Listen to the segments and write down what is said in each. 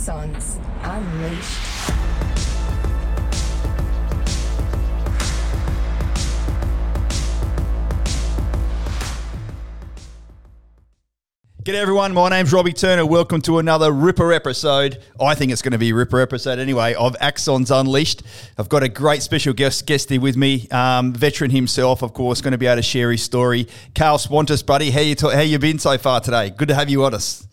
Axons Unleashed. G'day everyone, my name's Robbie Turner. Welcome to another Ripper episode. I think it's going to be a Ripper episode anyway of Axons Unleashed. I've got a great special guest guest here with me, um, veteran himself, of course, going to be able to share his story. Carl Schwantes, buddy, how you ta- how you been so far today? Good to have you on us.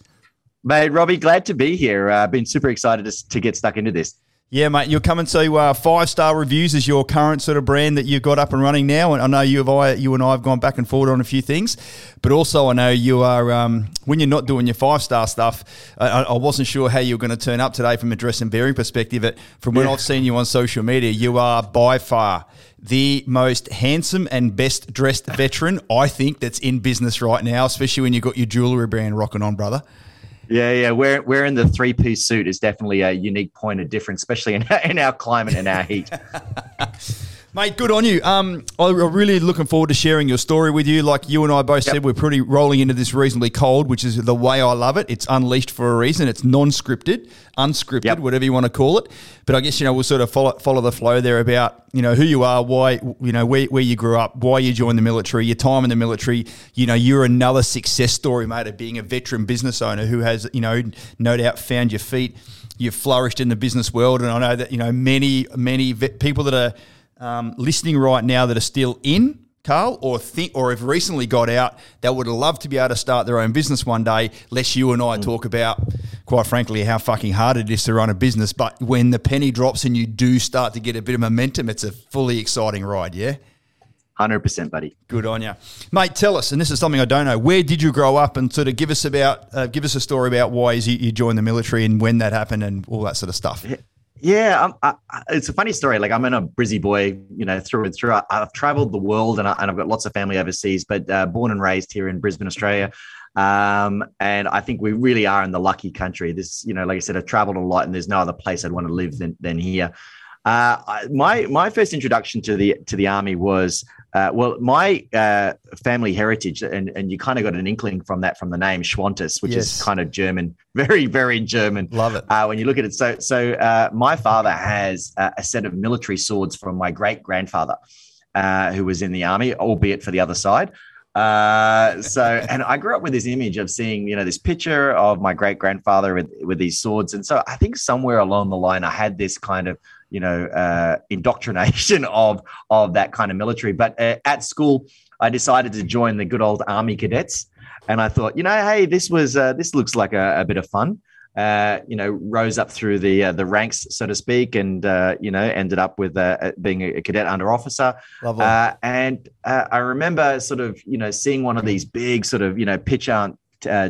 Mate, Robbie, glad to be here. I've uh, been super excited to, to get stuck into this. Yeah, mate, you're coming to uh, five star reviews as your current sort of brand that you've got up and running now. And I know you have I, you and I have gone back and forward on a few things, but also I know you are um, when you're not doing your five star stuff. I, I, wasn't sure how you were going to turn up today from a dress and bearing perspective. But from when yeah. I've seen you on social media, you are by far the most handsome and best dressed veteran I think that's in business right now, especially when you've got your jewelry brand rocking on, brother. Yeah, yeah. We're wearing the three piece suit is definitely a unique point of difference, especially in in our climate and our heat. Mate, good on you. Um, I'm really looking forward to sharing your story with you. Like you and I both yep. said, we're pretty rolling into this reasonably cold, which is the way I love it. It's unleashed for a reason. It's non-scripted, unscripted, yep. whatever you want to call it. But I guess you know we'll sort of follow follow the flow there about you know who you are, why you know where, where you grew up, why you joined the military, your time in the military. You know, you're another success story, mate, of being a veteran business owner who has you know no doubt found your feet. You've flourished in the business world, and I know that you know many many people that are um, listening right now that are still in, Carl, or think, or have recently got out that would love to be able to start their own business one day. Less you and I mm. talk about, quite frankly, how fucking hard it is to run a business. But when the penny drops and you do start to get a bit of momentum, it's a fully exciting ride. Yeah. Hundred percent, buddy. Good on you, mate. Tell us, and this is something I don't know. Where did you grow up, and sort of give us about, uh, give us a story about why you, you joined the military and when that happened, and all that sort of stuff. Yeah. I, it's a funny story. Like I'm in a Brizzy boy, you know, through and through. I, have traveled the world and, I, have got lots of family overseas, but uh, born and raised here in Brisbane, Australia. Um, and I think we really are in the lucky country. This, you know, like I said, I've traveled a lot, and there's no other place I'd want to live than, than here. Uh, my my first introduction to the to the army was uh, well, my uh, family heritage, and, and you kind of got an inkling from that from the name Schwantes, which yes. is kind of German, very very German. Love it uh, when you look at it. So so uh, my father has a set of military swords from my great grandfather, uh, who was in the army, albeit for the other side. Uh, so, and I grew up with this image of seeing, you know, this picture of my great grandfather with, with these swords. And so I think somewhere along the line, I had this kind of you know uh, indoctrination of of that kind of military. But uh, at school, I decided to join the good old army cadets, and I thought, you know, hey, this was uh, this looks like a, a bit of fun. Uh, you know, rose up through the uh, the ranks, so to speak, and uh, you know, ended up with uh, being a cadet under officer. Uh, and uh, I remember sort of you know seeing one of these big sort of you know pitch out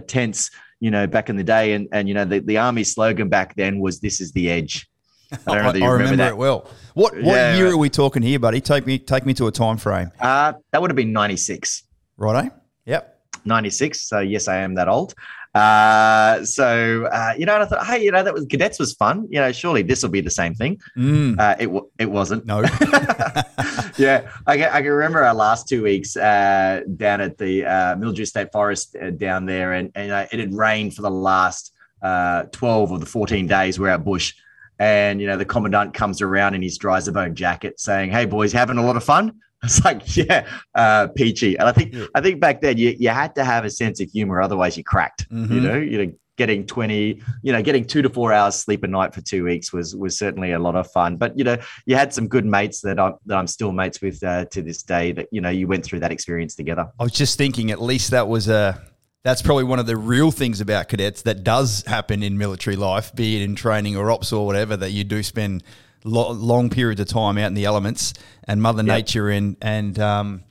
tents, you know, back in the day, and and you know the, the army slogan back then was "This is the edge." I, I remember, remember it well. What what yeah, year are we talking here, buddy? Take me take me to a time frame. Uh, that would have been ninety six. right? Righto. Yep. Ninety six. So yes, I am that old. Uh, so uh, you know, and I thought, hey, you know, that was cadets was fun. You know, surely this will be the same thing. Mm. Uh, it it wasn't. No. yeah, I can, I can remember our last two weeks uh, down at the uh, Mildura State Forest uh, down there, and, and uh, it had rained for the last uh, twelve of the fourteen days we're at bush. And, you know, the commandant comes around in his dry bone jacket saying, Hey, boys, having a lot of fun? It's like, yeah, uh, peachy. And I think. I think back then you, you had to have a sense of humor. Otherwise you cracked, mm-hmm. you know, you know, getting 20, you know, getting two to four hours sleep a night for two weeks was, was certainly a lot of fun. But, you know, you had some good mates that I'm, that I'm still mates with uh, to this day that, you know, you went through that experience together. I was just thinking at least that was a, that's probably one of the real things about cadets that does happen in military life, be it in training or ops or whatever, that you do spend lo- long periods of time out in the elements and Mother yep. Nature and and um,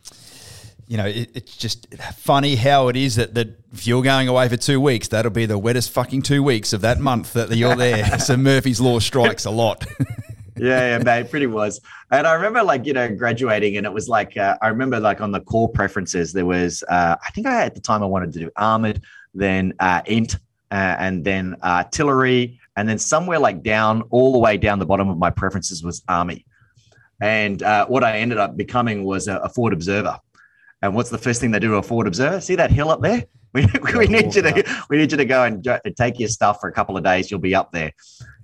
you know it, it's just funny how it is that that if you're going away for two weeks, that'll be the wettest fucking two weeks of that month that you're there. so Murphy's law strikes a lot. yeah, yeah, mate, pretty was. And I remember like, you know, graduating and it was like, uh, I remember like on the corps preferences, there was, uh, I think I at the time I wanted to do armored, then uh, int, uh, and then artillery. And then somewhere like down, all the way down the bottom of my preferences was army. And uh, what I ended up becoming was a, a forward observer. And what's the first thing they do to a forward observer? See that hill up there? We, we need you to we need you to go and take your stuff for a couple of days. You'll be up there,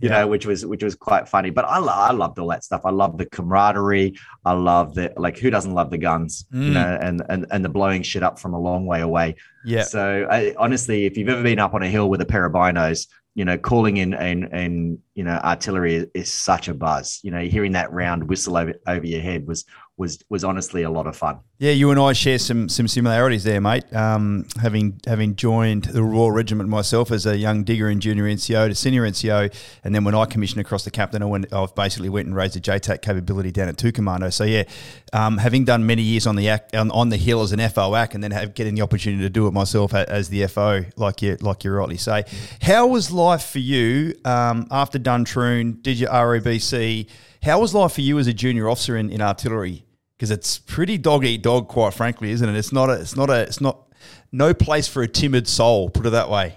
you yeah. know, which was which was quite funny. But I I loved all that stuff. I love the camaraderie. I love the like who doesn't love the guns, mm. you know, and and and the blowing shit up from a long way away. Yeah. So I, honestly, if you've ever been up on a hill with a pair of binos, you know, calling in and and you know artillery is, is such a buzz. You know, hearing that round whistle over over your head was was was honestly a lot of fun. Yeah, you and I share some some similarities there, mate. Um, having having joined the Royal Regiment myself as a young digger in junior NCO to senior NCO, and then when I commissioned across the captain, I went I basically went and raised a JTAC capability down at two commando. So yeah, um, having done many years on the on, on the hill as an FOAC, and then have, getting the opportunity to do it myself as the FO, like you like you rightly say. How was life for you um, after Duntroon? Did your ROBC? How was life for you as a junior officer in, in artillery? Because it's pretty dog eat dog, quite frankly, isn't it? It's not a, it's not a, it's not no place for a timid soul. Put it that way.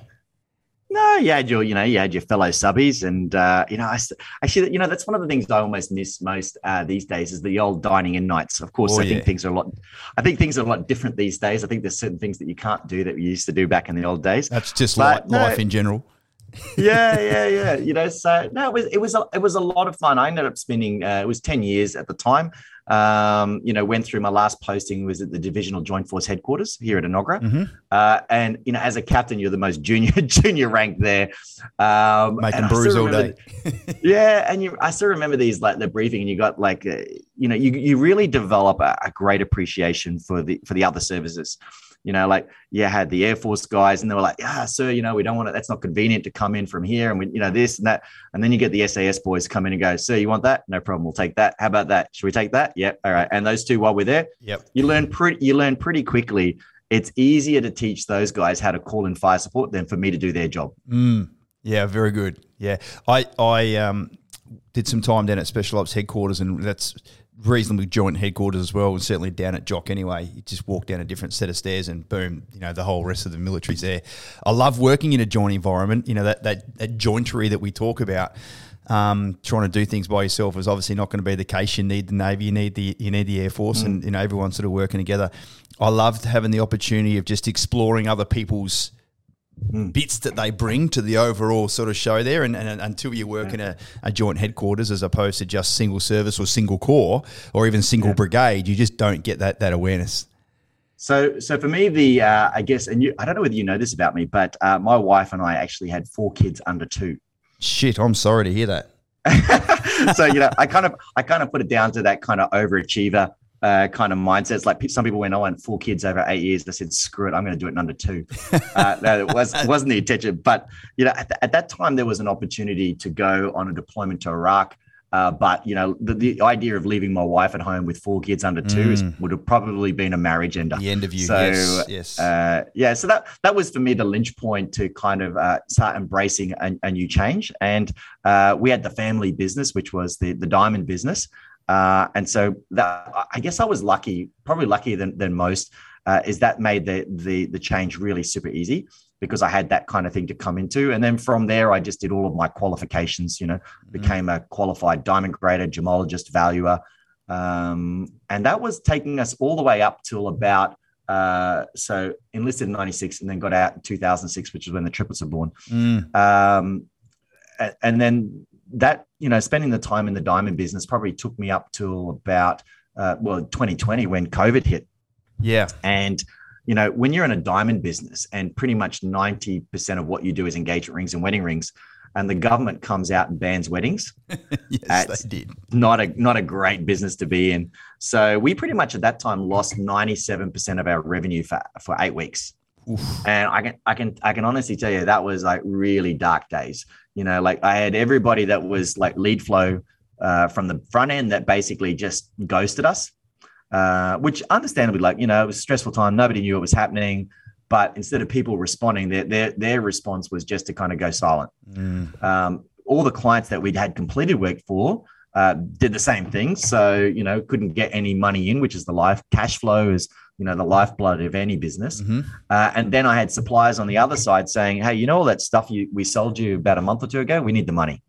No, you had your, you know, you had your fellow subbies, and uh, you know, I actually, you know, that's one of the things I almost miss most uh, these days is the old dining in nights. Of course, oh, I yeah. think things are a lot. I think things are a lot different these days. I think there's certain things that you can't do that we used to do back in the old days. That's just but, life, no, life in general yeah, yeah, yeah. You know, so no, it was it was a, it was a lot of fun. I ended up spending uh, it was ten years at the time. Um, you know, went through my last posting was at the Divisional Joint Force headquarters here at Enoggera, mm-hmm. uh, and you know, as a captain, you're the most junior junior rank there, um, making brews all day. yeah, and you, I still remember these like the briefing, and you got like, uh, you know, you you really develop a, a great appreciation for the for the other services you know, like yeah, had the Air Force guys, and they were like, yeah, sir, you know, we don't want it. That's not convenient to come in from here, and we, you know, this and that. And then you get the SAS boys come in and go, sir, you want that? No problem, we'll take that. How about that? Should we take that? Yep. All right. And those two, while we're there, yep, you learn pretty, you learn pretty quickly. It's easier to teach those guys how to call in fire support than for me to do their job. Mm, yeah, very good. Yeah, I I um did some time down at Special Ops headquarters, and that's reasonably joint headquarters as well, and certainly down at JOC anyway. You just walk down a different set of stairs and boom, you know, the whole rest of the military's there. I love working in a joint environment, you know, that, that, that jointery that we talk about. Um, trying to do things by yourself is obviously not going to be the case. You need the Navy, you need the you need the Air Force, mm. and you know everyone sort of working together. I loved having the opportunity of just exploring other people's mm. bits that they bring to the overall sort of show there. And, and, and until you work yeah. in a, a, joint headquarters as opposed to just single service or single corps or even single yeah. brigade, you just don't get that that awareness. So, so for me, the uh, I guess, and you, I don't know whether you know this about me, but uh, my wife and I actually had four kids under two. Shit, I'm sorry to hear that. so you know, I kind of, I kind of put it down to that kind of overachiever uh, kind of mindsets. Like some people, when I want four kids over eight years, they said, "Screw it, I'm going to do it in under two. Uh, it was wasn't the intention, but you know, at, at, that time there was an opportunity to go on a deployment to Iraq. Uh, but you know, the, the, idea of leaving my wife at home with four kids under two mm. is, would have probably been a marriage ender. The end of you, so, yes, yes. Uh, yeah. So that that was for me the lynch point to kind of uh, start embracing a, a, new change. And uh, we had the family business, which was the the diamond business. Uh, and so that I guess I was lucky, probably luckier than, than most, uh, is that made the, the the change really super easy because I had that kind of thing to come into. And then from there, I just did all of my qualifications, you know, mm-hmm. became a qualified diamond grader, gemologist, valuer. Um, and that was taking us all the way up till about uh, so enlisted in 96 and then got out in 2006, which is when the triplets were born. Mm. Um, and then that you know spending the time in the diamond business probably took me up till about uh, well 2020 when covid hit. Yeah. And you know when you're in a diamond business and pretty much 90% of what you do is engagement rings and wedding rings and the government comes out and bans weddings yes they did. not a not a great business to be in. So we pretty much at that time lost 97% of our revenue for, for eight weeks Oof. and i can i can i can honestly tell you that was like really dark days you know, like I had everybody that was like lead flow uh, from the front end that basically just ghosted us, uh, which understandably, like, you know, it was a stressful time. Nobody knew what was happening. But instead of people responding, their, their, their response was just to kind of go silent. Mm. Um, all the clients that we'd had completed work for uh, did the same thing. So, you know, couldn't get any money in, which is the life cash flow is you know the lifeblood of any business. Mm-hmm. Uh, and then I had suppliers on the other side saying, "Hey, you know all that stuff you we sold you about a month or two ago? We need the money."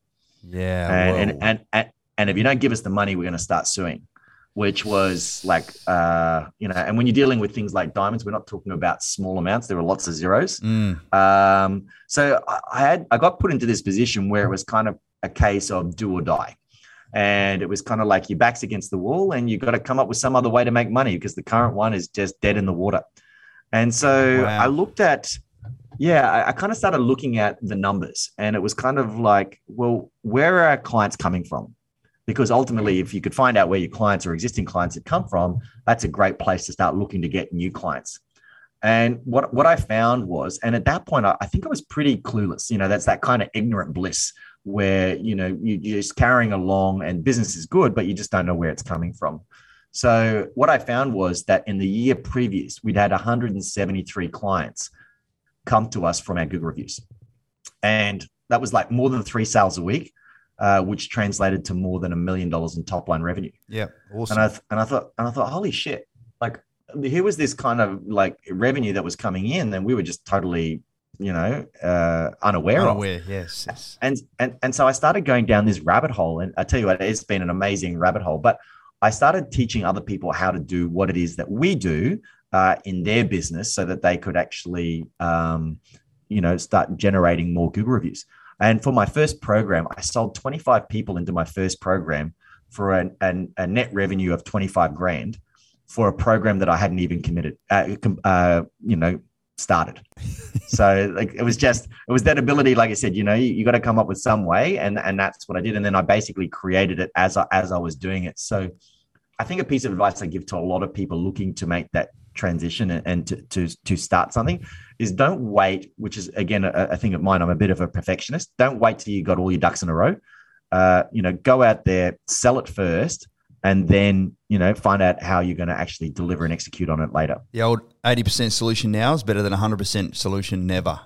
Yeah, and and, and and and if you don't give us the money, we're going to start suing. which was like, uh, you know, and when you're dealing with things like diamonds, we're not talking about small amounts. There were lots of zeros. Mm. Um, so I, I had, I got put into this position where it was kind of a case of do or die. And it was kind of like your back's against the wall and you've got to come up with some other way to make money because the current one is just dead in the water. And so Wow. I looked at, yeah, I, I kind of started looking at the numbers and it was kind of like, well, where are our clients coming from? Because ultimately, if you could find out where your clients or existing clients had come from, that's a great place to start looking to get new clients. And what, what I found was, and at that point, I, I think I was pretty clueless. You know, that's that kind of ignorant bliss where, you know, you, you're just carrying along and business is good, but you just don't know where it's coming from. So what I found was that in the year previous, we'd had 173 clients come to us from our Google reviews. And that was like more than three sales a week, uh, which translated to more than a million dollars in top line revenue. Yeah. Awesome. And I th- and I thought and I thought, holy shit! Like here was this kind of like revenue that was coming in, and we were just totally, you know, uh, unaware, of. Yes. yes. And and and so I started going down this rabbit hole, and I tell you what, it's been an amazing rabbit hole. But I started teaching other people how to do what it is that we do uh, in their business, so that they could actually, um, you know, start generating more Google reviews. And for my first program, I sold 25 people into my first program for an, an, a net revenue of 25 grand for a program that I hadn't even committed, uh, uh, you know, started. so like it was just it was that ability, like I said, you know, you, you got to come up with some way, and and that's what I did. And then I basically created it as I as I was doing it. So I think a piece of advice I give to a lot of people looking to make that transition and, and to, to to start something is don't wait. Which is again a, a thing of mine. I'm a bit of a perfectionist. Don't wait till you got all your ducks in a row. Uh, you know, go out there, sell it first, and then you know find out how you're going to actually deliver and execute on it later. The old 80% solution now is better than 100% solution never.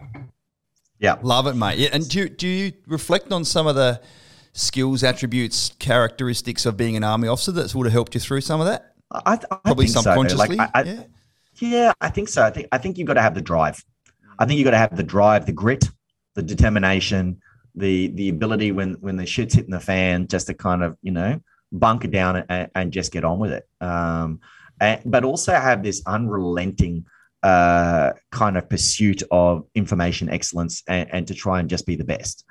Yeah. Love it, mate. Yeah, and do, do you reflect on some of the skills, attributes, characteristics of being an army officer that would have helped you through some of that? I, I Probably think so. subconsciously. Like, I, I, yeah. Yeah, I think so. I think I think you've got to have the drive. I think you've got to have the drive, the grit, the determination, the the ability when when the shit's hitting the fan, just to kind of you know bunker down and, and just get on with it. Um, and, but also have this unrelenting uh, kind of pursuit of information excellence and, and to try and just be the best.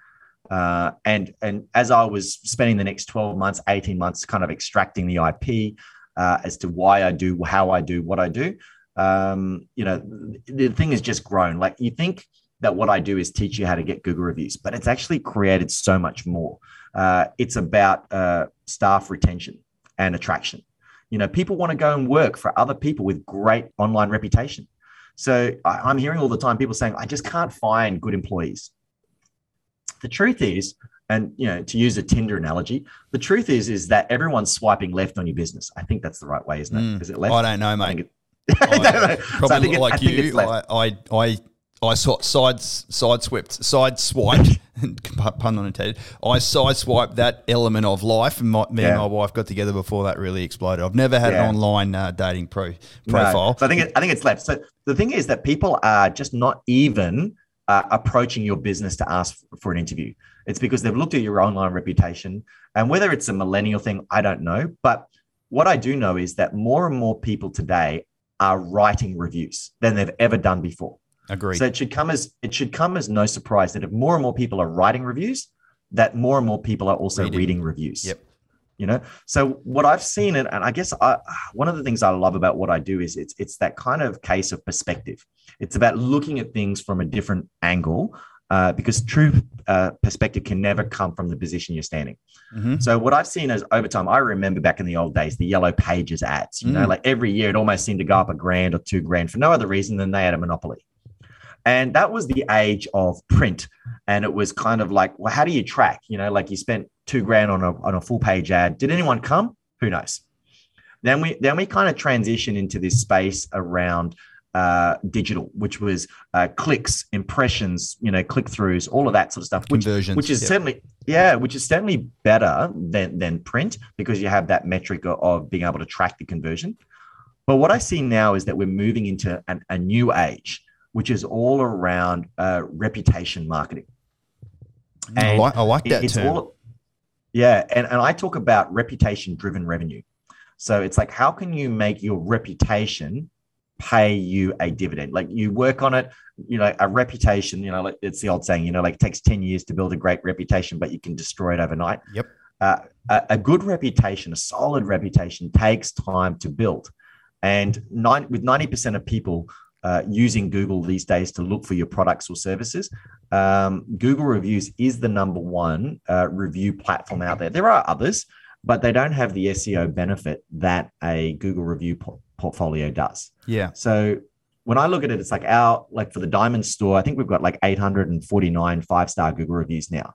Uh, and and as I was spending the next twelve months, eighteen months, kind of extracting the IP uh, as to why I do, how I do, what I do um, you know, the thing has just grown. Like you think that what I do is teach you how to get Google reviews, but it's actually created so much more. Uh, it's about uh, staff retention and attraction. You know, people want to go and work for other people with great online reputation. So I, I'm hearing all the time people saying, I just can't find good employees. The truth is, and you know, to use a Tinder analogy, the truth is, is that everyone's swiping left on your business. I think that's the right way, isn't it? Mm. Is it left? I don't know, I mate. think it- I, So I probably think it- I like think you. I, I, I, I saw side side swept, side swiped, pun not intended. I side swiped that element of life, and my, me and my wife got together before that really exploded. I've never had Yeah. an online uh, dating pro No. profile. So I think it, I think it's left. So the thing is that people are just not even uh, approaching your business to ask for an interview. It's because they've looked at your online reputation, and whether it's a millennial thing, I don't know. But what I do know is that more and more people today are writing reviews than they've ever done before. Agreed. So it should come as it should come as no surprise that if more and more people are writing reviews, that more and more people are also Reading. reading, reviews. Yep. You know, so what I've seen, and, and I guess I, one of the things I love about what I do is it's it's that kind of case of perspective. It's about looking at things from a different angle, uh, because true uh, perspective can never come from the position you're standing. Mhm. So what I've seen is over time, I remember back in the old days, the yellow pages ads, you know, Mm. like every year it almost seemed to go up a grand or two grand for no other reason than they had a monopoly. And that was the age of print. And it was kind of like, well, how do you track? You know, like you spent two grand on a, on a full page ad. Did anyone come? Who knows? Then we then we kind of transition into this space around uh, digital, which was uh, clicks, impressions, you know, click throughs, all of that sort of stuff, which Conversions. which is Yep. certainly yeah, which is certainly better than than print because you have that metric of, of being able to track the conversion. But what I see now is that we're moving into an, a new age, which is all around uh, reputation marketing. I and like, I like that It's term. all, yeah, and, and I talk about reputation driven revenue. So it's like, how can you make your reputation pay you a dividend? Like you work on it, you know, a reputation, you know, like it's the old saying, you know, like it takes 10 years to build a great reputation, but you can destroy it overnight. Yep. Uh, a, a, good reputation, a solid reputation takes time to build. And nine, with 90% of people uh, using Google these days to look for your products or services, um, Google Reviews is the number one uh, review platform out there. There are others, but they don't have the SEO benefit that a Google review po- portfolio does. Yeah. So when I look at it, it's like our like for the Diamond Store, I think we've got like 849 five star Google reviews now,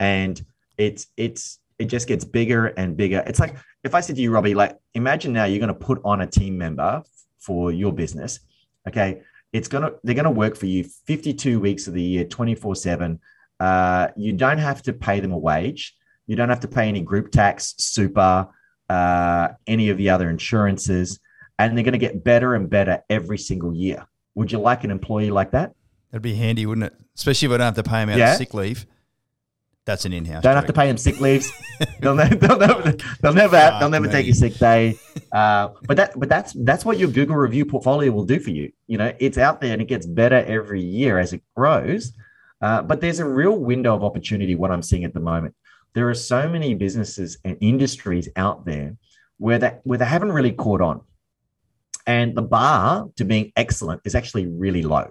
and it's it's it just gets bigger and bigger. It's like if I said to you, Robbie, like imagine now you're going to put on a team member for your business. Okay, it's gonna they're gonna work for you 52 weeks of the year, 24 seven. Uh, you don't have to pay them a wage. You don't have to pay any group tax, super, uh, any of the other insurances, and they're going to get better and better every single year. Would you like an employee like that? That'd be handy, wouldn't it? Especially if I don't have to pay them out yeah. of sick leave. That's an in-house. Don't have to pay them sick leaves. they'll, never, they'll never, they'll never, have, they'll never take a sick day. Uh, but that, but that's that's what your Google review portfolio will do for you. You know, it's out there and it gets better every year as it grows. Uh, but there's a real window of opportunity. What I'm seeing at the moment, there are so many businesses and industries out there where that where they haven't really caught on, and the bar to being excellent is actually really low.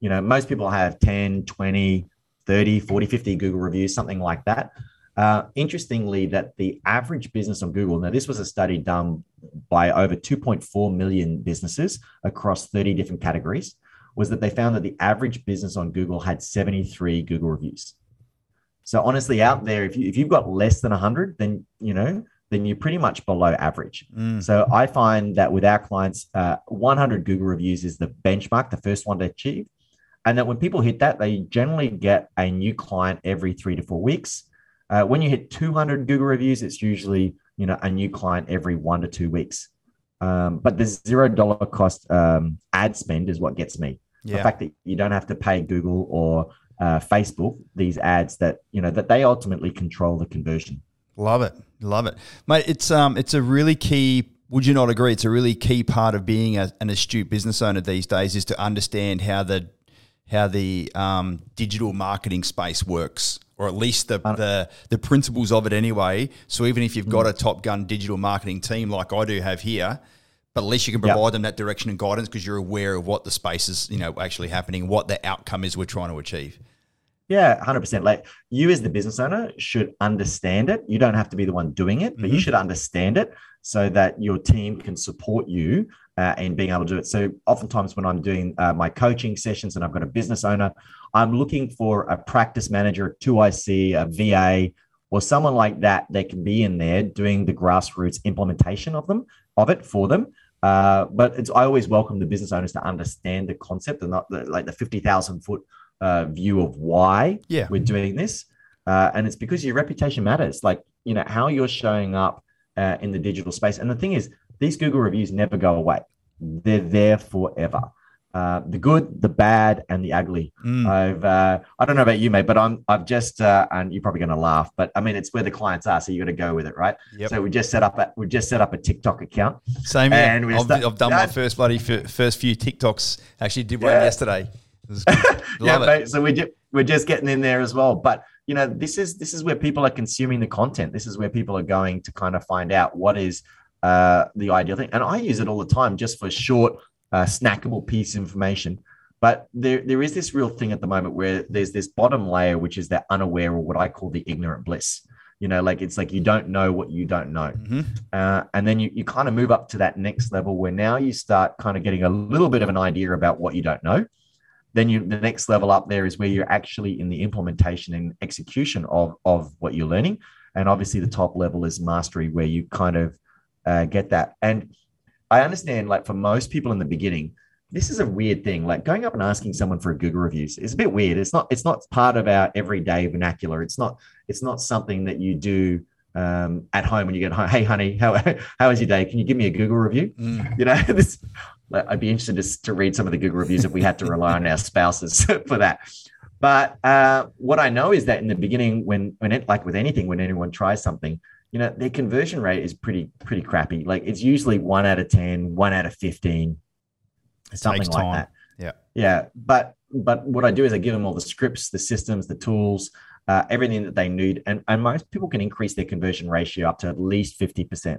You know, most people have 10, 20, 30, 40, 50 Google reviews, something like that. Uh, interestingly, that the average business on Google, now this was a study done by over 2.4 million businesses across 30 different categories, was that they found that the average business on Google had 73 Google reviews. So honestly, out there, if, you, if you've got less than 100, then, you know, then you're pretty much below average. Mm. So I find that with our clients, uh, 100 Google reviews is the benchmark, the first one to achieve. And that when people hit that, they generally get a new client every three to four weeks. Uh, when you hit 200 Google reviews, it's usually you know a new client every one to two weeks. Um, but the zero dollar cost um, ad spend is what gets me. Yeah. The fact that you don't have to pay Google or uh, Facebook these ads that you know that they ultimately control the conversion. Love it, love it, mate. It's um, it's a really key. Would you not agree? It's a really key part of being a, an astute business owner these days is to understand how the how the um, digital marketing space works, or at least the, the the principles of it anyway. So even if you've got a top gun digital marketing team like I do have here, but at least you can provide yep. them that direction and guidance because you're aware of what the space is, you know, actually happening, what the outcome is we're trying to achieve. Yeah, 100%. Like you as the business owner should understand it. You don't have to be the one doing it, but mm-hmm. you should understand it so that your team can support you uh, and being able to do it. So, oftentimes, when I'm doing uh, my coaching sessions and I've got a business owner, I'm looking for a practice manager, 2IC, a VA, or someone like that that can be in there doing the grassroots implementation of them, of it for them. Uh, but it's I always welcome the business owners to understand the concept and not the, like the 50,000 foot uh, view of why yeah. we're doing this. Uh, and it's because your reputation matters, like, you know, how you're showing up uh, in the digital space. And the thing is, these Google reviews never go away. They're there forever. Uh, the good, the bad, and the ugly. Mm. I've uh, I don't know about you, mate, but I'm I've just uh, and you're probably going to laugh, but I mean it's where the clients are, so you got to go with it, right? Yep. So we just set up a we just set up a TikTok account. Same here. And I've, I've done my first bloody first few TikToks. Actually, did one yeah. yesterday. yeah, mate. So we just we're just getting in there as well, but you know this is this is where people are consuming the content. This is where people are going to kind of find out what is uh, the ideal thing. And I use it all the time just for short, uh, snackable piece of information. But there, there is this real thing at the moment where there's this bottom layer, which is that unaware or what I call the ignorant bliss. You know, like it's like you don't know what you don't know. Mm-hmm. Uh, and then you, you kind of move up to that next level where now you start kind of getting a little bit of an idea about what you don't know. Then you the next level up there is where you're actually in the implementation and execution of, of what you're learning. And obviously the top level is mastery, where you kind of uh, get that. And I understand, like for most people in the beginning, this is a weird thing. Like going up and asking someone for a Google reviews is a bit weird. It's not. It's not part of our everyday vernacular. It's not. It's not something that you do um, at home when you get home. Hey, honey, how how was your day? Can you give me a Google review? Mm. You know, this. I'd be interested to, to read some of the Google reviews if we had to rely on our spouses for that. But uh, what I know is that in the beginning, when when it like with anything, when anyone tries something, you know, their conversion rate is pretty pretty crappy. Like it's usually one out of 10, one out of 15, something like that. Yeah. Yeah. But but what I do is I give them all the scripts, the systems, the tools, uh, everything that they need. And, and most people can increase their conversion ratio up to at least 50%.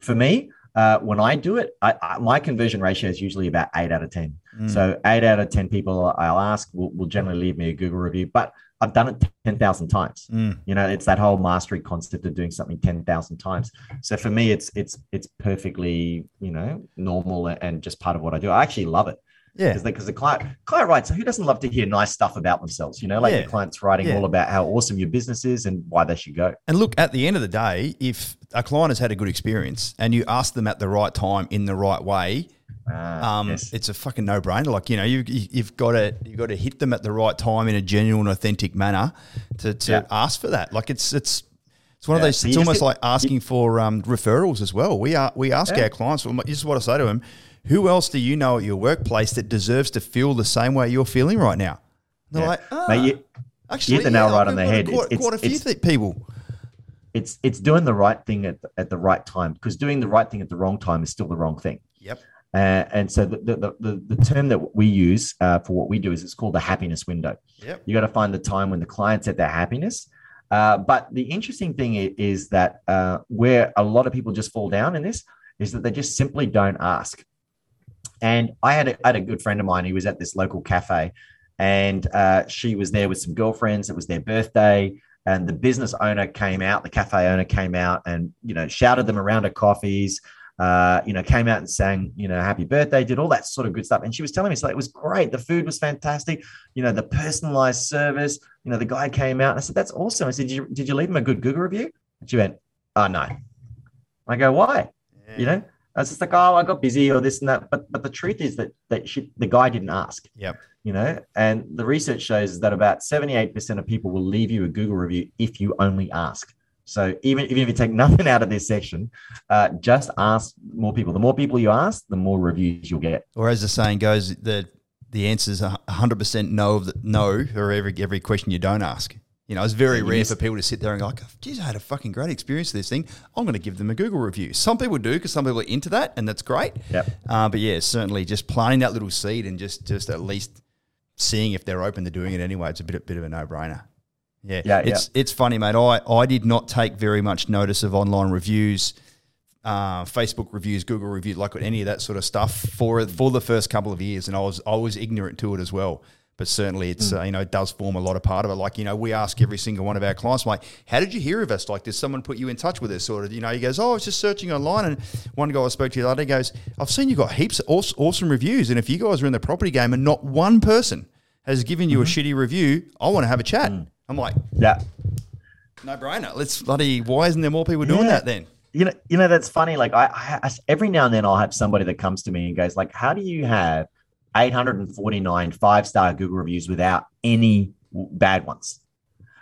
For me, uh, when I do it, I, I, my conversion ratio is usually about eight out of 10. Mm. So eight out of 10 people I'll ask will, will generally leave me a Google review, but I've done it 10,000 times. Mm. You know, it's that whole mastery concept of doing something 10,000 times. So for me, it's, it's, it's perfectly, you know, normal and just part of what I do. I actually love it yeah. because because the client client writes. Who doesn't love to hear nice stuff about themselves? You know, like Yeah. the client's writing Yeah. all about how awesome your business is and why they should go. And look, at the end of the day, if a client has had a good experience and you ask them at the right time in the right way, Ah, um, yes. it's a fucking no brainer. Like you know, you, you- you've got to you've got to hit them at the right time in a genuine, authentic manner to, to Yeah. ask for that. Like it's it's it's one of those. It's almost get- like asking for um, referrals as well. We are we ask Yeah. our clients. This is what I say to them: Who else do you know at your workplace that deserves to feel the same way you're feeling right now? They're Yeah. like, ah, Mate, you- actually, the nail yeah, right on the head. Quite, It's- quite a few th- people. it's it's doing the right thing at the, at the right time because doing the right thing at the wrong time is still the wrong thing. Yep. Uh, and so the, the, the, the term that we use uh, for what we do is it's called the happiness window. Yep. You got to find the time when the client's at their happiness. Uh, but the interesting thing i- is that uh, where a lot of people just fall down in this is that they just simply don't ask. And I had a, I had a good friend of mine. He was at this local cafe, and uh, she was there with some girlfriends. It was their birthday, and the business owner came out. The cafe owner came out and you know shouted them around at coffees. Uh, you know, came out and sang, you know, happy birthday, did all that sort of good stuff. And she was telling me, so it was great. The food was fantastic. You know, the personalized service. You know, the guy came out. And I said, that's awesome. I said, did you, did you leave him a good Google review? And she went, oh no. I go, why? You know, I was just like, oh, I got busy or this and that. But but the truth is that that she, the guy didn't ask. Yep. You know, and the research shows that about 78% of people will leave you a Google review if you only ask. So even, even if you take nothing out of this section, uh, just ask more people. The more people you ask, the more reviews you'll get. Or as the saying goes, the the answer is hundred percent no of the, no for every every question you don't ask. You know, it's very Yeah, rare for people to sit there and go, like, geez, I had a fucking great experience with this thing. I'm going to give them a Google review. Some people do because some people are into that, and that's great. Yep. Uh, but yeah, certainly just planting that little seed and just just at least seeing if they're open to doing it anyway. It's a bit bit of a no brainer. Yeah, Yeah, it's it's funny, mate. I I did not take very much notice of online reviews, uh, Facebook reviews, Google reviews, like any of that sort of stuff for for the first couple of years, and I was I was ignorant to it as well. But certainly, it's mm. uh, you know it does form a lot of part of it. Like you know, we ask every single one of our clients, like, "How did you hear of us? Like, did someone put you in touch with us?" Sort of, you know, he goes, "Oh, I was just searching online." And one guy I spoke to the other day goes, "I've seen you got heaps of awes- awesome reviews, and if you guys are in the property game and not one person has given you a mm-hmm. shitty review, I want to have a chat." Mm. I'm like, Yeah. no brainer. Let's bloody. Why isn't there more people doing Yeah. that then? you know, you know that's funny. Like I, I, I- every now and then I'll have somebody that comes to me and goes like, "How do you have 849 five star Google reviews without any bad ones?"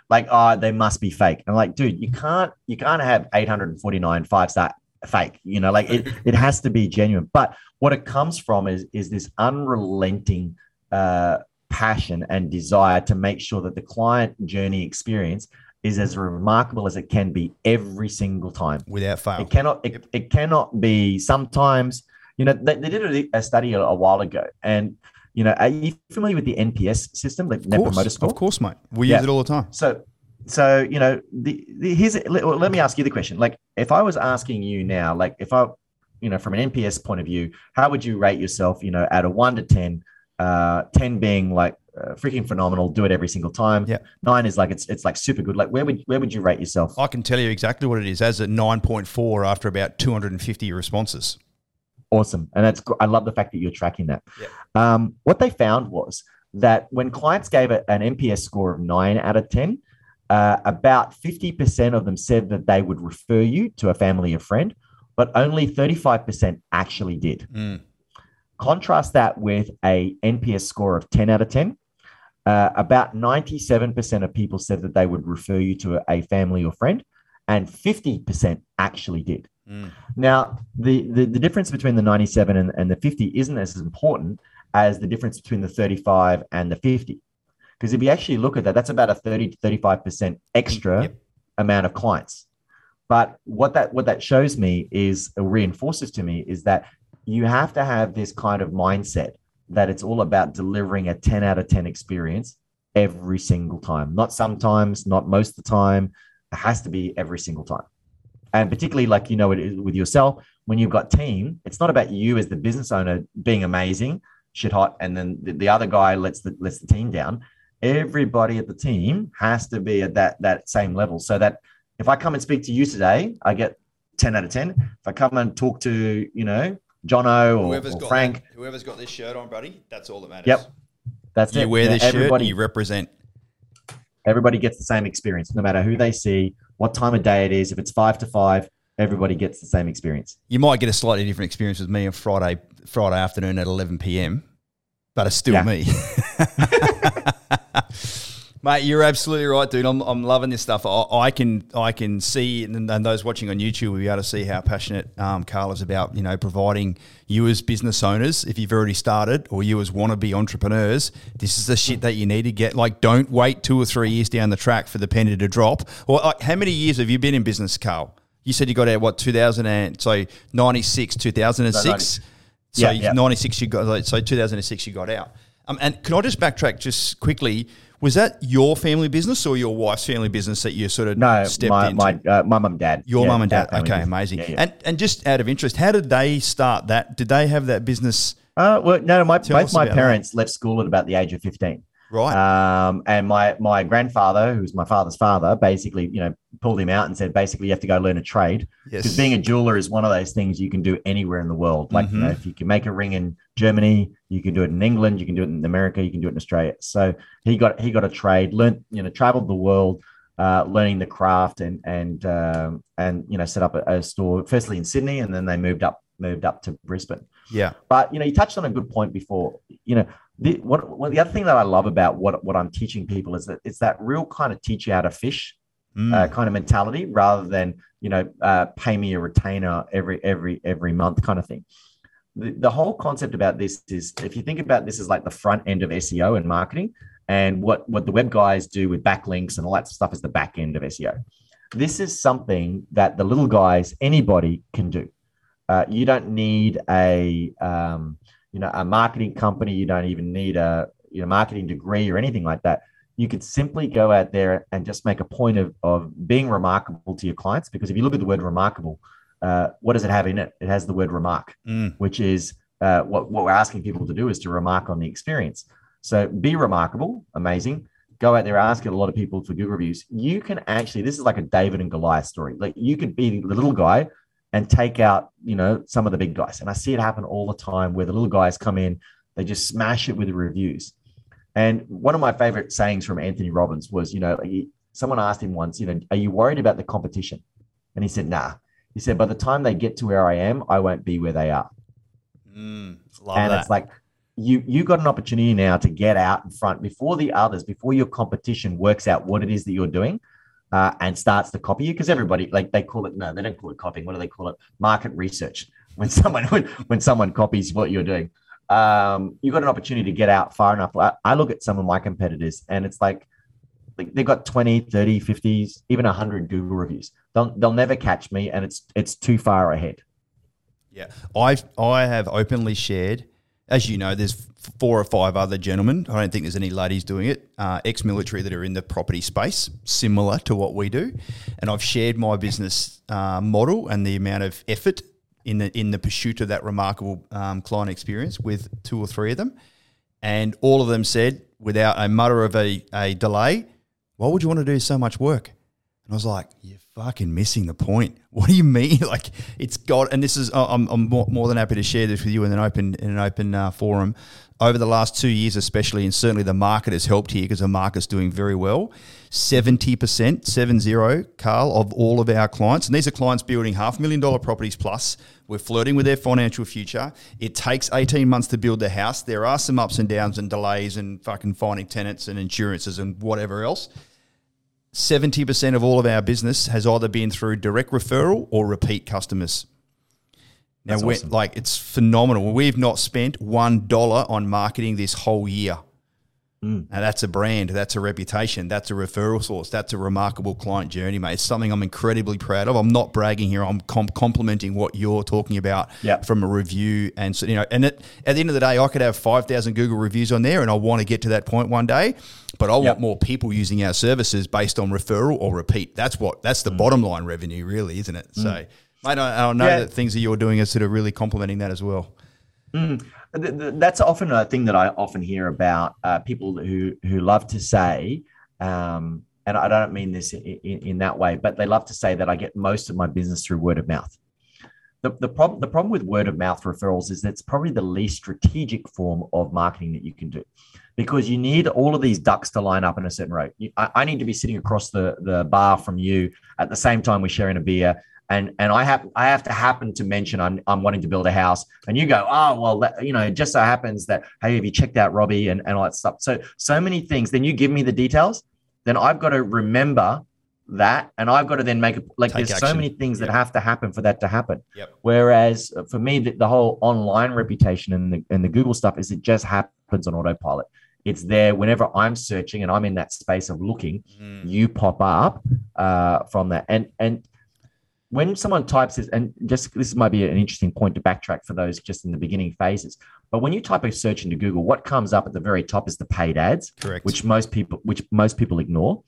Like, oh, they must be fake. I'm like, dude, you can't, you can't have 849 five star fake. You know, like it, it has to be genuine. But what it comes from is, is this unrelenting uh, passion and desire to make sure that the client journey experience is as remarkable as it can be every single time. Without fail. It cannot. It, it cannot be. Sometimes, you know, they, they did a, a study a, a while ago, and you know, are you familiar with the NPS system, the Net Of Promoter course, Score? of course, mate. We Yeah. use it all the time. So, so you know, the, the here's let, well, let me ask you the question. Like, if I was asking you now, like, if I, you know, from an NPS point of view, how would you rate yourself? You know, out of one to ten, uh, ten being like uh, freaking phenomenal, do it every single time. Yeah. Nine is like it's it's like super good. Like, where would where would you rate yourself? I can tell you exactly what it is as a 9.4 after about 250 responses. Awesome. And that's I love the fact that you're tracking that. Yeah. Um, what they found was that when clients gave it an NPS score of nine out of 10, uh, about 50% of them said that they would refer you to a family or friend, but only 35% actually did. Mm. Contrast that with a NPS score of 10 out of 10. Uh, about 97% of people said that they would refer you to a family or friend, and 50% actually did. Mm. Now, the, the, the difference between the 97 and, and the 50 isn't as important as the difference between the 35 and the 50. Because if you actually look at that, that's about a 30 to 35% extra Yep. amount of clients. But what that what that shows me is or reinforces to me is that you have to have this kind of mindset that it's all about delivering a 10 out of 10 experience every single time. Not sometimes, not most of the time. It has to be every single time. And particularly like you know with yourself, when you've got team, it's not about you as the business owner being amazing, shit hot, and then the, the other guy lets the lets the team down. Everybody at the team has to be at that that same level so that if I come and speak to you today, I get 10 out of 10. If I come and talk to, you know, Jono or, whoever's or got Frank. that- whoever's got this shirt on, buddy, that's all that matters. Yep. That's You it. wear this shirt, everybody, you represent. everybody gets the same experience, no matter who they see, what time of day it is. If it's five to five, everybody gets the same experience. You might get a slightly different experience with me on Friday Friday afternoon at 11 p.m., but it's still Yeah. me. Mate, you're absolutely right, dude. I'm, I'm loving this stuff. I, I can I can see, and, and those watching on YouTube will be able to see how passionate um, Carl is about you know providing you as business owners, if you've already started, or you as wannabe entrepreneurs. This is the shit that you need to get. Like, don't wait two or three years down the track for the penny to drop. Or like, how many years have you been in business, Carl? You said you got out what 2000 and so 96, 2006. So Yeah, yeah. 96 you got so 2006 you got out. Um, and can I just backtrack just quickly? Was that your family business or your wife's family business that you sort of No, stepped my into? my uh, my mum and dad. your Yeah, mum and dad. Okay, business. amazing. Yeah, yeah. And and just out of interest, how did they start that? Did they have that business Uh, well, no, my Tell both my parents left school at about the age of fifteen. Right? Um, and my my grandfather, who's my father's father, basically, you know, pulled him out and said, basically, you have to go learn a trade because yes. being a jeweler is one of those things you can do anywhere in the world. Like, you know, Mhm. if you can make a ring in Germany, you can do it in England, you can do it in America, you can do it in Australia. So he got he got a trade, learned, you know, traveled the world, uh, learning the craft, and and um, and you know, set up a, a store firstly in Sydney, and then they moved up moved up to Brisbane. yeah. But you know, you touched on a good point before. You know, the, what, the other thing that I love about what what I'm teaching people is that it's that real kind of teach you how to fish Mm. uh, kind of mentality, rather than you know, uh, pay me a retainer every every every month kind of thing. The, the whole concept about this is if you think about this as like the front end of SEO and marketing, and what what the web guys do with backlinks and all that stuff is the back end of SEO. This is something that the little guys, anybody can do. Uh, you don't need a um, you know a marketing company. You don't even need a you know marketing degree or anything like that. You could simply go out there and just make a point of of being remarkable to your clients. Because if you look at the word remarkable, uh, what does it have in it? It has the word remark Mm. which is uh, what, what we're asking people to do is to remark on the experience. So be remarkable, amazing. Go out there, ask a lot of people for good reviews. You can actually, this is like a David and Goliath story. Like you could be the little guy and take out, you know, some of the big guys. And I see it happen all the time where the little guys come in, they just smash it with the reviews. And one of my favorite sayings from Anthony Robbins was, you know, he, someone asked him once, you know, are you worried about the competition? And he said, nah. He said, by the time they get to where I am, I won't be where they are Mm. Love and that. it's like you you got an opportunity now to get out in front before the others before your competition works out what it is that you're doing uh, and starts to copy you because everybody like they call it no they don't call it copying. What do they call it? Market research. When someone when, when someone copies what you're doing um, you got an opportunity to get out far enough. I, I look at some of my competitors and it's like like they've got 20 30 50s even 100 google reviews. They'll, they'll never catch me and it's it's too far ahead. Yeah, I I have openly shared, as you know, there's four or five other gentlemen. I don't think there's any ladies doing it, uh, ex-military that are in the property space, similar to what we do, and I've shared my business uh, model and the amount of effort in the in the pursuit of that remarkable um, client experience with two or three of them, and all of them said, without a mutter of a, a delay, "Why would you want to do so much work?" And I was like, "You're fucking missing the point. What do you mean? like, it's got." And this is, I'm, I'm more, more than happy to share this with you in an open in an open uh, forum. Over the last two years, especially, and certainly the market has helped here because the market's doing very well. Seventy percent, seven zero, Carl, of all of our clients, and these are clients building half million dollar properties plus. We're flirting with their financial future. It takes 18 months to build the house. There are some ups and downs and delays and fucking finding tenants and insurances and whatever else. 70% of all of our business has either been through direct referral or repeat customers. Now, awesome. like it's phenomenal. We've not spent one dollar on marketing this whole year. Mm. Now that's a brand, that's a reputation, that's a referral source, that's a remarkable client journey, mate. It's something I'm incredibly proud of. I'm not bragging here. I'm com- complimenting what you're talking about yep. from a review, and so you know, and at, at the end of the day, I could have five thousand Google reviews on there, and I want to get to that point one day. But I yep. want more people using our services based on referral or repeat. That's what that's the mm. bottom line revenue, really, isn't it? Mm. So, mate, I, I know yeah. that things that you're doing are sort of really complementing that as well. Mm that's often a thing that I often hear about uh, people who who love to say, um, and I don't mean this in, in, that way, but they love to say that I get most of my business through word of mouth. The, the problem the problem with word of mouth referrals is that it's probably the least strategic form of marketing that you can do because you need all of these ducks to line up in a certain row. I, I, need to be sitting across the, the bar from you at the same time we're sharing a beer and and I have I have to happen to mention I'm I'm wanting to build a house, and you go, oh well, that, you know, it just so happens that hey, have you checked out Robbie and and all that stuff. So so many things. Then you give me the details. Then I've got to remember that, and I've got to then make it like Take there's action. so many things yep. that have to happen for that to happen. Yep. Whereas for me, the, the whole online reputation and the and the Google stuff is it just happens on autopilot it's there whenever I'm searching and I'm in that space of looking, mm. you pop up uh, from that. And and when someone types this, and just this might be an interesting point to backtrack for those just in the beginning phases. But when you type a search into Google, what comes up at the very top is the paid ads, correct? Which most people, which most people ignore.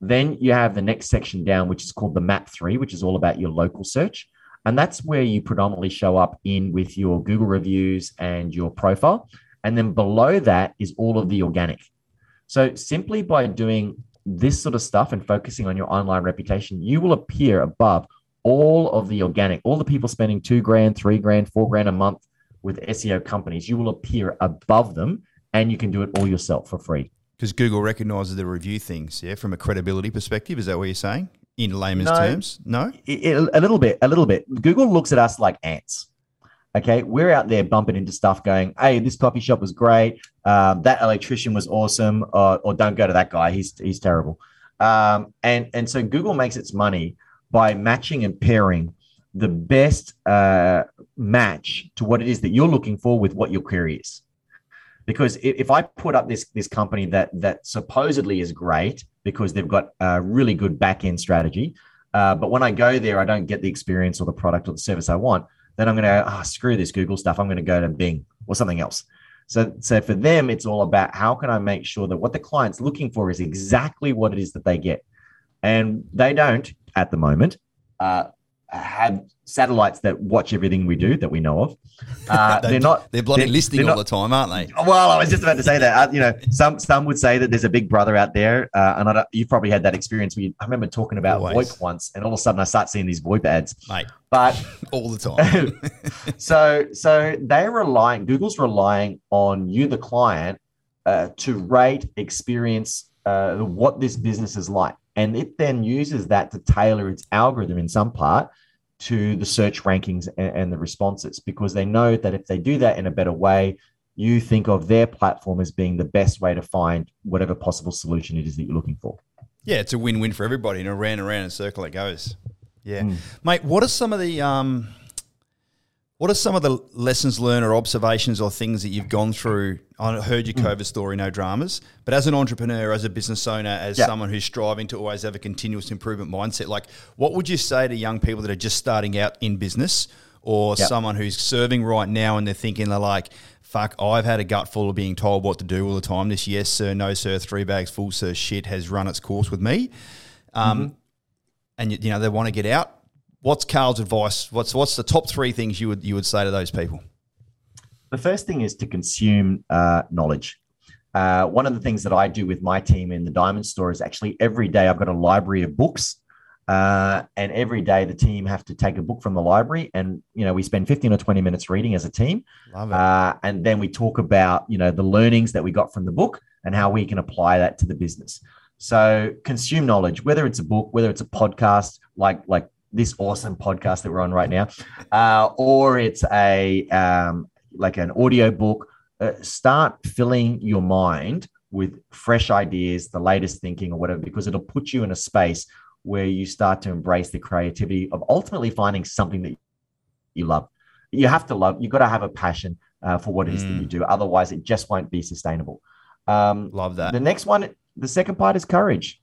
Then you have the next section down, which is called the map three, which is all about your local search. And that's where you predominantly show up in with your Google reviews and your profile. And then below that is all of the organic. So simply by doing this sort of stuff and focusing on your online reputation, you will appear above all of the organic, all the people spending two grand, three grand, four grand a month with SEO companies, you will appear above them and you can do it all yourself for free. Because Google recognizes the review things, yeah, from a credibility perspective. Is that what you're saying? In layman's no, terms? No? It, it, a little bit, a little bit. Google looks at us like ants. Okay, we're out there bumping into stuff going, hey, this coffee shop was great. Um, that electrician was awesome. Or, or, don't go to that guy. He's, he's terrible. Um, and, and so Google makes its money by matching and pairing the best uh, match to what it is that you're looking for with what your query is. Because if I put up this this company that that supposedly is great because they've got a really good back end strategy, uh, but when I go there, I don't get the experience or the product or the service I want, then I'm going to oh, screw this Google stuff. I'm going to go to Bing or something else. So, so for them, it's all about how can I make sure that what the client's looking for is exactly what it is that they get, and they don't at the moment uh, have satellites that watch everything we do that we know of. Uh, they, are not. They're bloody they're, listening they're all the time, aren't they? Well, I was just about to say that. Uh, you know, some some would say that there's a big brother out there, uh, and you've probably had that experience. Where you, I remember talking about Always. VoIP once, and all of a sudden I start seeing these VoIP ads, mate. But all the time. so so they're relying. Google's relying on you, the client, uh, to rate, experience uh, what this business is like. And it then uses that to tailor its algorithm in some part to the search rankings and, and the responses because they know that if they do that in a better way, you think of their platform as being the best way to find whatever possible solution it is that you're looking for. Yeah, it's a win-win for everybody, and around and around in a circle it goes. Yeah, mm. mate. What are some of the um, what are some of the lessons learned or observations or things that you've gone through? I heard your hmm. COVID story, no dramas, but as an entrepreneur, as a business owner, as yeah. someone who's striving to always have a continuous improvement mindset, like what would you say to young people that are just starting out in business or yeah. someone who's serving right now and they're thinking they're like, fuck, I've had a gut full of being told what to do all the time. This yes, sir, no, sir, three bags full, sir shit has run its course with me. Um, mm-hmm. And, you know, they want to get out What's Carl's advice? What's what's the top three things you would you would say to those people? The first thing is to consume uh, knowledge. Uh, one of the things that I do with my team in the Diamond Store is actually every day I've got a library of books, uh, and every day the team have to take a book from the library, and you know we spend fifteen or twenty minutes reading as a team, uh, and then we talk about you know the learnings that we got from the book and how we can apply that to the business. So consume knowledge, whether it's a book, whether it's a podcast, like like this awesome podcast that we're on right now, uh, or it's a um, like an audio book. Uh, start filling your mind with fresh ideas, the latest thinking, or whatever, because it'll put you in a space where you start to embrace the creativity of ultimately finding something that you love. You have to love. You've got to have a passion uh, for what it is mm. that you mm. do. Otherwise, it just won't be sustainable. Um, Love that. The next one, the second part is courage.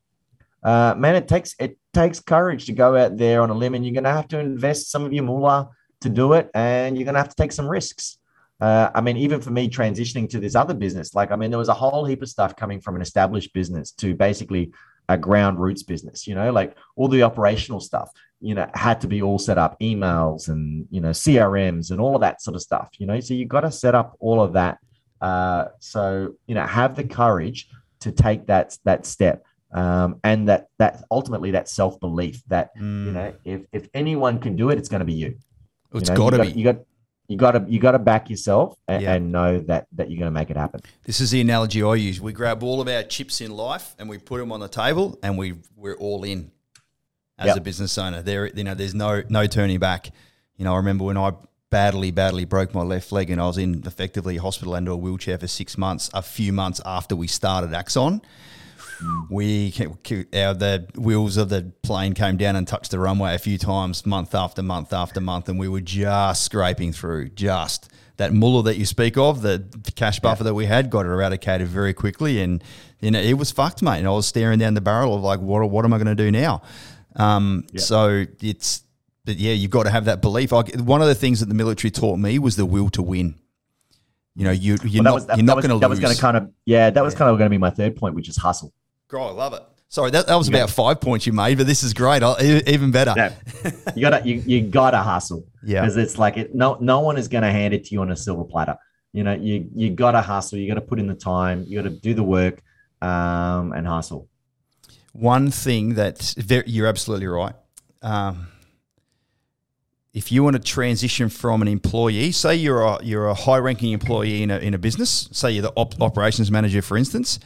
Uh, man, it takes it takes courage to go out there on a limb, and you're going to have to invest some of your moolah to do it, and you're going to have to take some risks. Uh, I mean, even for me transitioning to this other business, like I mean, there was a whole heap of stuff coming from an established business to basically a ground roots business. You know, like all the operational stuff, you know, had to be all set up, emails and you know CRMs and all of that sort of stuff. You know, so you've got to set up all of that. Uh, so you know, have the courage to take that that step um, and that that ultimately that self belief that Mm. you know if if anyone can do it, it's going to be you. It's you know, got to be. You got you got to you got to back yourself and, Yeah. and know that that you're going to make it happen. This is the analogy I use. We grab all of our chips in life and we put them on the table, and we we're all in as Yep. a business owner. There, you know, there's no no turning back. You know, I remember when I badly, badly broke my left leg, and I was in effectively hospital and a wheelchair for six months. A few months after we started Axon, we our the wheels of the plane came down and touched the runway a few times, month after month after month, and we were just scraping through. Just that mullah that you speak of, the cash buffer that we had, got eradicated very quickly, and you know it was fucked, mate. And I was staring down the barrel of like, what what am I going to do now? Um, So it's, but yeah, you've got to have that belief. I, one of the things that the military taught me was the will to win. You know, you you're Well, not was that, you're that not going to that was going to kind of yeah that was kind of going to be my third point, which is hustle. Oh, I love it. Sorry, that, that was about five points you made, but this is great. I, e- even better. You gotta you, you gotta hustle. Yeah. because it's like it, no no one is going to hand it to you on a silver platter. You know, you you gotta hustle. You got to put in the time. You got to do the work, um, and hustle. One thing that very, you're absolutely right. Um, if you want to transition from an employee, say you're a you're a high ranking employee in a, in a business, say you're the op- operations manager, for instance,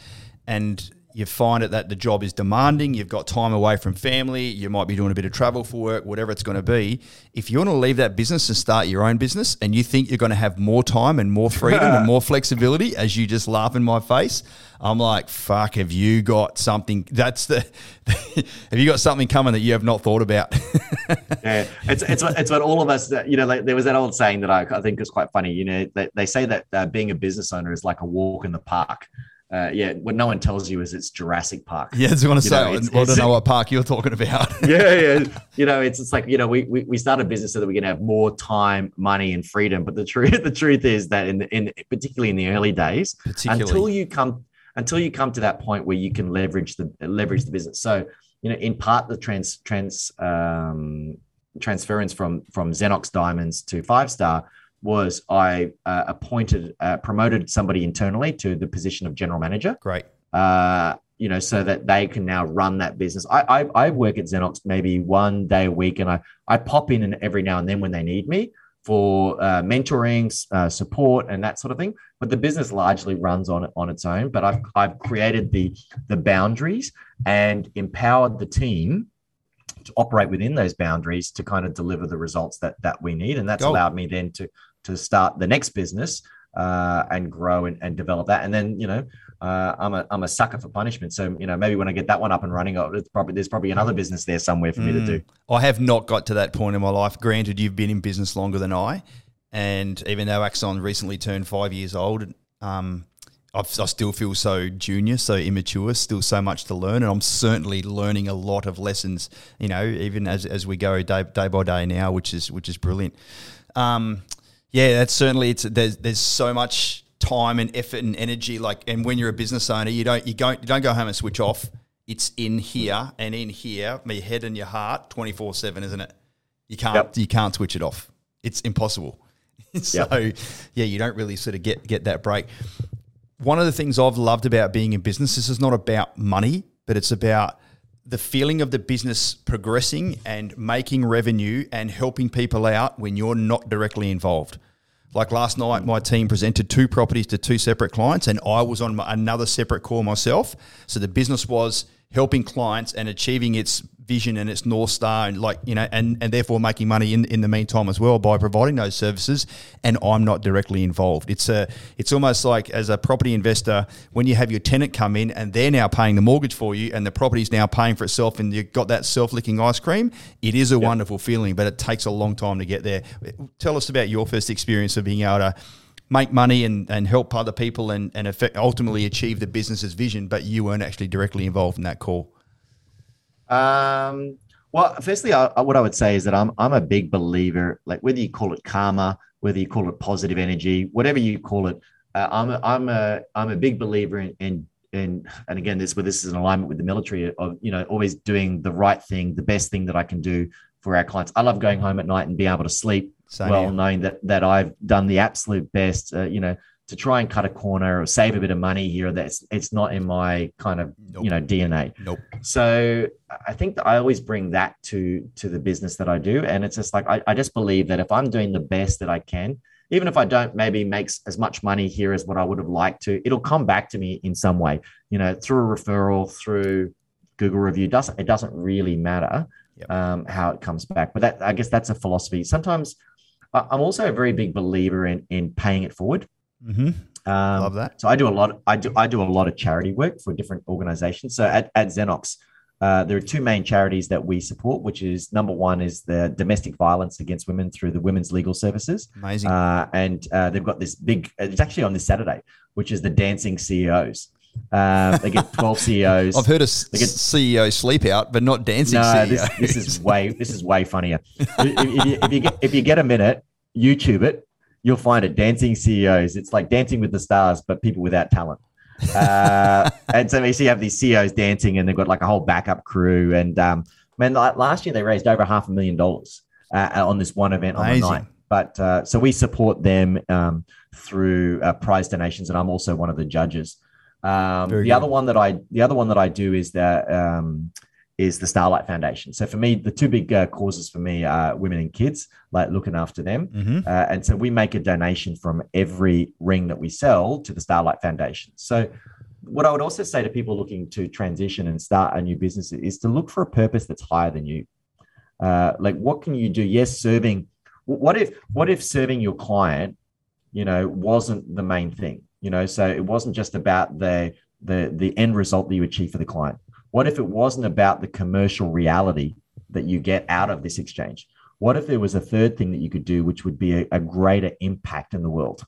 and you find it that the job is demanding, you've got time away from family, you might be doing a bit of travel for work, whatever it's going to be. If you want to leave that business and start your own business and you think you're going to have more time and more freedom and more flexibility, as you just laugh in my face, I'm like, fuck, have you got something? That's the, have you got something coming that you have not thought about? yeah, it's it's what, it's what all of us. That, you know, like, there was that old saying that I, I think is quite funny. You know, they, they say that uh, being a business owner is like a walk in the park. Uh, yeah, what no one tells you is it's Jurassic Park. yeah, I was going to say, know, I it's- don't it's- know what park you're talking about. yeah, yeah. You know, it's it's like you know, we, we we start a business so that we can have more time, money, and freedom. But the truth the truth is that in in particularly in the early days, until you come until you come to that point where you can leverage the leverage the business. So you know, in part the trans trans um, transference from from Xennox Diamonds to Five Star was I uh, appointed uh, promoted somebody internally to the position of general manager Great. uh, you know, so that they can now run that business. I, I I work at Xennox maybe one day a week, and I I pop in and every now and then when they need me for uh, mentoring, uh, support, and that sort of thing. But the business largely runs on on its own. But I've I've created the the boundaries and empowered the team to operate within those boundaries to kind of deliver the results that that we need, and that's Go. allowed me then to to start the next business uh, and grow and, and develop that. And then you know uh, I'm a I'm a sucker for punishment. So you know maybe when I get that one up and running, probably there's probably another business there somewhere for me to do. I have not got to that point in my life. Granted, you've been in business longer than I, and even though Axon recently turned five years old, um, I still feel so junior, so immature, still so much to learn, and I'm certainly learning a lot of lessons. You know, even as, as we go day, day by day now, which is which is brilliant. Um, yeah, that's certainly it's there's there's so much time and effort and energy. Like, and when you're a business owner, you don't you don't you don't go home and switch off. It's in here and in here, my head and your heart, twenty four seven, isn't it? You can't Yep. you can't switch it off. It's impossible. so yeah, you don't really sort of get get that break. One of the things I've loved about being in business, this is not about money, but it's about the feeling of the business progressing and making revenue and helping people out when you're not directly involved. Like last night, my team presented two properties to two separate clients, and I was on another separate call myself. So the business was helping clients and achieving its vision and its north star, and like you know, and and therefore making money in in the meantime as well by providing those services. And I'm not directly involved. It's a it's almost like as a property investor when you have your tenant come in and they're now paying the mortgage for you, and the property's now paying for itself, and you've got that self licking ice cream. It is a wonderful feeling, but it takes a long time to get there. Tell us about your first experience of being able to make money and, and help other people and, and effect, ultimately achieve the business's vision, but you weren't actually directly involved in that call? Um, well, firstly, I, what I would say is that I'm I'm a big believer, like whether you call it karma, whether you call it positive energy, whatever you call it, uh, I'm a, I'm a I'm a big believer in, in in and again this where this is in alignment with the military of you know always doing the right thing, the best thing that I can do for our clients. I love going home at night and being able to sleep Same well, here. knowing that that I've done the absolute best. Uh, you know, to try and cut a corner or save a bit of money here that's it's not in my kind of nope. you know dna nope. So i think that i always bring that to to the business that i do and it's just like I, I just believe that if i'm doing the best that i can even if i don't maybe makes as much money here as what i would have liked to it'll come back to me in some way. You know through a referral through google review doesn't it doesn't really matter yep. um, how it comes back. But that i guess that's a philosophy. Sometimes i'm also a very big believer in in paying it forward Mm-hmm. Um, Love that. So I do a lot. I do I do a lot of charity work for different organizations. So at, at Xennox, uh, there are two main charities that we support, which is number one is the domestic violence against women through the Women's Legal Services. Amazing. Uh, and uh, they've got this big. It's actually on this Saturday, which is the Dancing CEOs. Um, they get 12 CEOs. I've heard of get, CEO sleep out, but not dancing. No, this, this, is way this is way funnier. if, if, you, if, you get, if you get a minute, YouTube it you'll find it dancing CEOs. It's like dancing with the stars, but people without talent. uh, and so you see you have these CEOs dancing, and they've got like a whole backup crew. And um, man, last year they raised over half a million dollars uh, on this one event Amazing. on the night. But uh, so we support them um, through uh, prize donations, and I'm also one of the judges. Um, the good. other one that I the other one that I do is that um, is the Starlight Foundation. So for me, the two big uh, causes for me are women and kids, like looking after them. Mm-hmm. Uh, and so we make a donation from every ring that we sell to the Starlight Foundation. So what I would also say to people looking to transition and start a new business is to look for a purpose that's higher than you. Uh, like what can you do? Yes, serving. What if what if serving your client, you know, wasn't the main thing? You know, so it wasn't just about the the the end result that you achieve for the client what if it wasn't about the commercial reality that you get out of this exchange? What if there was a third thing that you could do, which would be a, a greater impact in the world?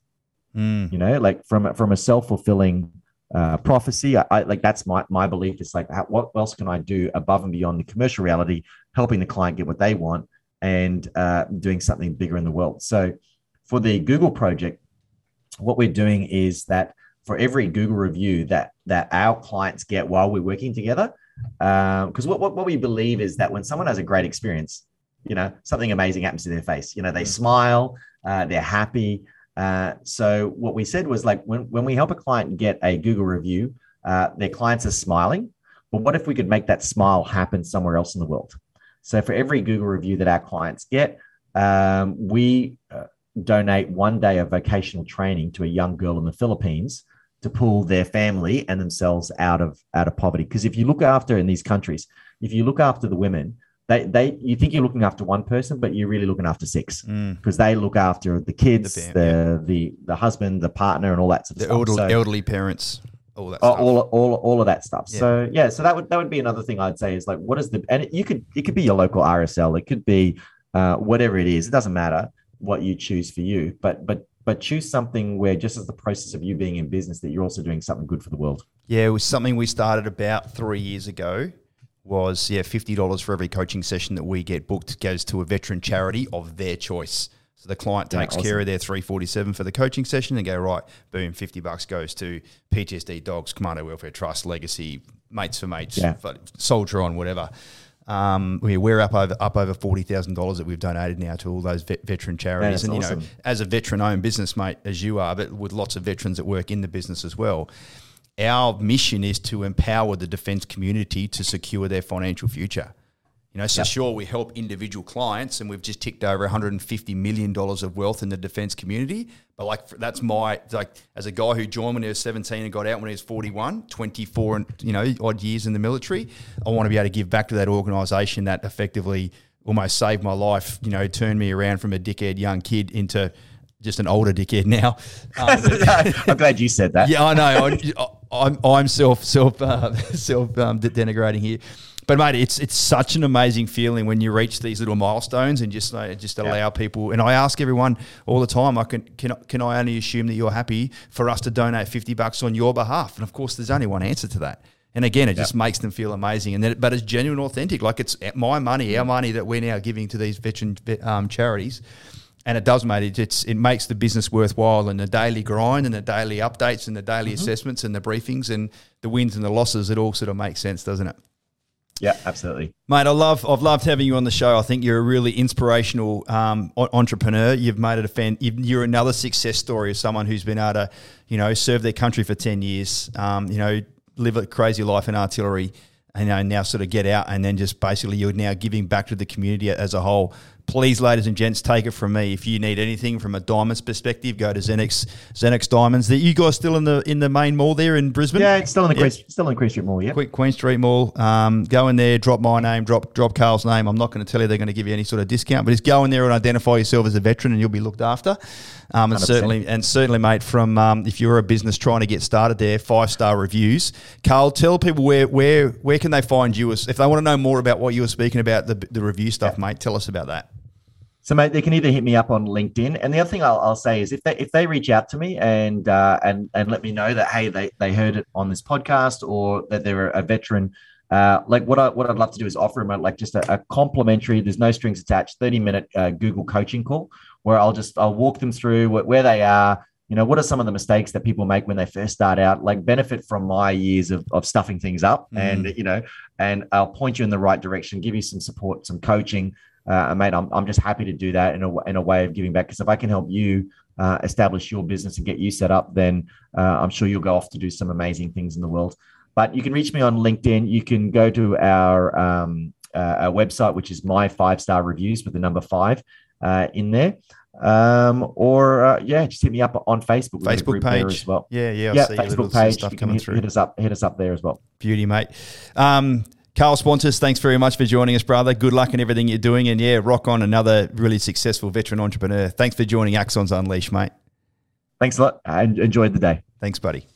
Mm. You know, like from from a self fulfilling uh, prophecy. I, I, like that's my my belief. It's like how, what else can I do above and beyond the commercial reality, helping the client get what they want and uh, doing something bigger in the world. So, for the Google project, what we're doing is that for every Google review that that our clients get while we're working together. Because um, what, what what we believe is that when someone has a great experience, you know, something amazing happens to their face. You know, they mm. smile, uh, they're happy. Uh, so what we said was like when when we help a client get a Google review, uh, their clients are smiling. But what if we could make that smile happen somewhere else in the world? So for every Google review that our clients get, um, we uh, donate one day of vocational training to a young girl in the Philippines to pull their family and themselves out of out of poverty. Because if you look after in these countries, if you look after the women, they they you think you're looking after one person, but you're really looking after six because mm. they look after the kids, the, the, the, the husband, the partner, and all that sort of the stuff. Elderly, so, elderly parents. All that stuff. All, all, all of that stuff. Yeah. So yeah, so that would that would be another thing I'd say is like, what is the and you could it could be your local RSL, it could be uh, whatever it is. It doesn't matter what you choose for you, but but but choose something where just as the process of you being in business that you're also doing something good for the world yeah it was something we started about three years ago was yeah $50 for every coaching session that we get booked goes to a veteran charity of their choice so the client takes yeah, awesome. care of their 347 for the coaching session and go right boom 50 bucks goes to ptsd dogs commando welfare trust legacy mates for mates yeah. soldier on whatever um, we're up over up over forty thousand dollars that we've donated now to all those vet, veteran charities, and you know, as a veteran-owned business, mate, as you are, but with lots of veterans that work in the business as well. Our mission is to empower the defence community to secure their financial future. You know, so yep. sure we help individual clients, and we've just ticked over 150 million dollars of wealth in the defence community. But like that's my like as a guy who joined when he was 17 and got out when he was 41, 24 and you know odd years in the military. I want to be able to give back to that organisation that effectively almost saved my life. You know, turned me around from a dickhead young kid into just an older dickhead now. Um, I'm glad you said that. Yeah, I know. I, I'm, I'm self self uh, self um, denigrating here. But mate, it's it's such an amazing feeling when you reach these little milestones and just uh, just allow yeah. people. And I ask everyone all the time, I can can can I only assume that you're happy for us to donate fifty bucks on your behalf? And of course, there's only one answer to that. And again, it just makes them feel amazing. And then, but it's genuine, authentic. Like it's my money, our money that we're now giving to these veteran um, charities and it does, mate. It, it's it makes the business worthwhile, and the daily grind, and the daily updates, and the daily mm-hmm. assessments, and the briefings, and the wins and the losses. It all sort of makes sense, doesn't it? Yeah, absolutely, mate. I love I've loved having you on the show. I think you're a really inspirational um, entrepreneur. You've made it a fan. You're another success story of someone who's been able to, you know, serve their country for ten years. Um, you know, live a crazy life in artillery and now sort of get out and then just basically you're now giving back to the community as a whole please, ladies and gents, take it from me. If you need anything from a diamonds perspective, go to Xennox Xennox Diamonds. That you guys still in the in the main mall there in Brisbane? Yeah, it's still in the yeah. Queen, still in Queen Street Mall. Yeah, Quick Queen Street Mall. Um, go in there, drop my name, drop drop Carl's name. I'm not going to tell you they're going to give you any sort of discount, but just go in there and identify yourself as a veteran, and you'll be looked after. Um, and 100%. certainly, and certainly, mate, from um, if you're a business trying to get started there, five star reviews. Carl, tell people where where where can they find you if they want to know more about what you were speaking about the the review stuff, yeah. mate. Tell us about that. So, mate, they can either hit me up on LinkedIn, and the other thing I'll, I'll say is if they if they reach out to me and uh, and and let me know that hey they they heard it on this podcast or that they're a veteran, uh, like what I what I'd love to do is offer them a, like just a, a complimentary, there's no strings attached, thirty minute uh, Google coaching call where I'll just I'll walk them through where, where they are, you know what are some of the mistakes that people make when they first start out like benefit from my years of, of stuffing things up mm. and you know and i'll point you in the right direction give you some support some coaching uh, mate, I'm, I'm just happy to do that in a, in a way of giving back. Because if I can help you uh, establish your business and get you set up, then uh, I'm sure you'll go off to do some amazing things in the world. But you can reach me on LinkedIn. You can go to our, um, uh, our website, which is my five star reviews with the number five uh, in there. Um, or uh, yeah, just hit me up on Facebook. Facebook page as well. Yeah, yeah, I yeah. Facebook page. You can hit, hit, us up. Hit us up there as well. Beauty, mate. Um, Carl Schwantes, thanks very much for joining us, brother. Good luck in everything you're doing. And yeah, rock on another really successful veteran entrepreneur. Thanks for joining Axons Unleashed, mate. Thanks a lot. I enjoyed the day. Thanks, buddy.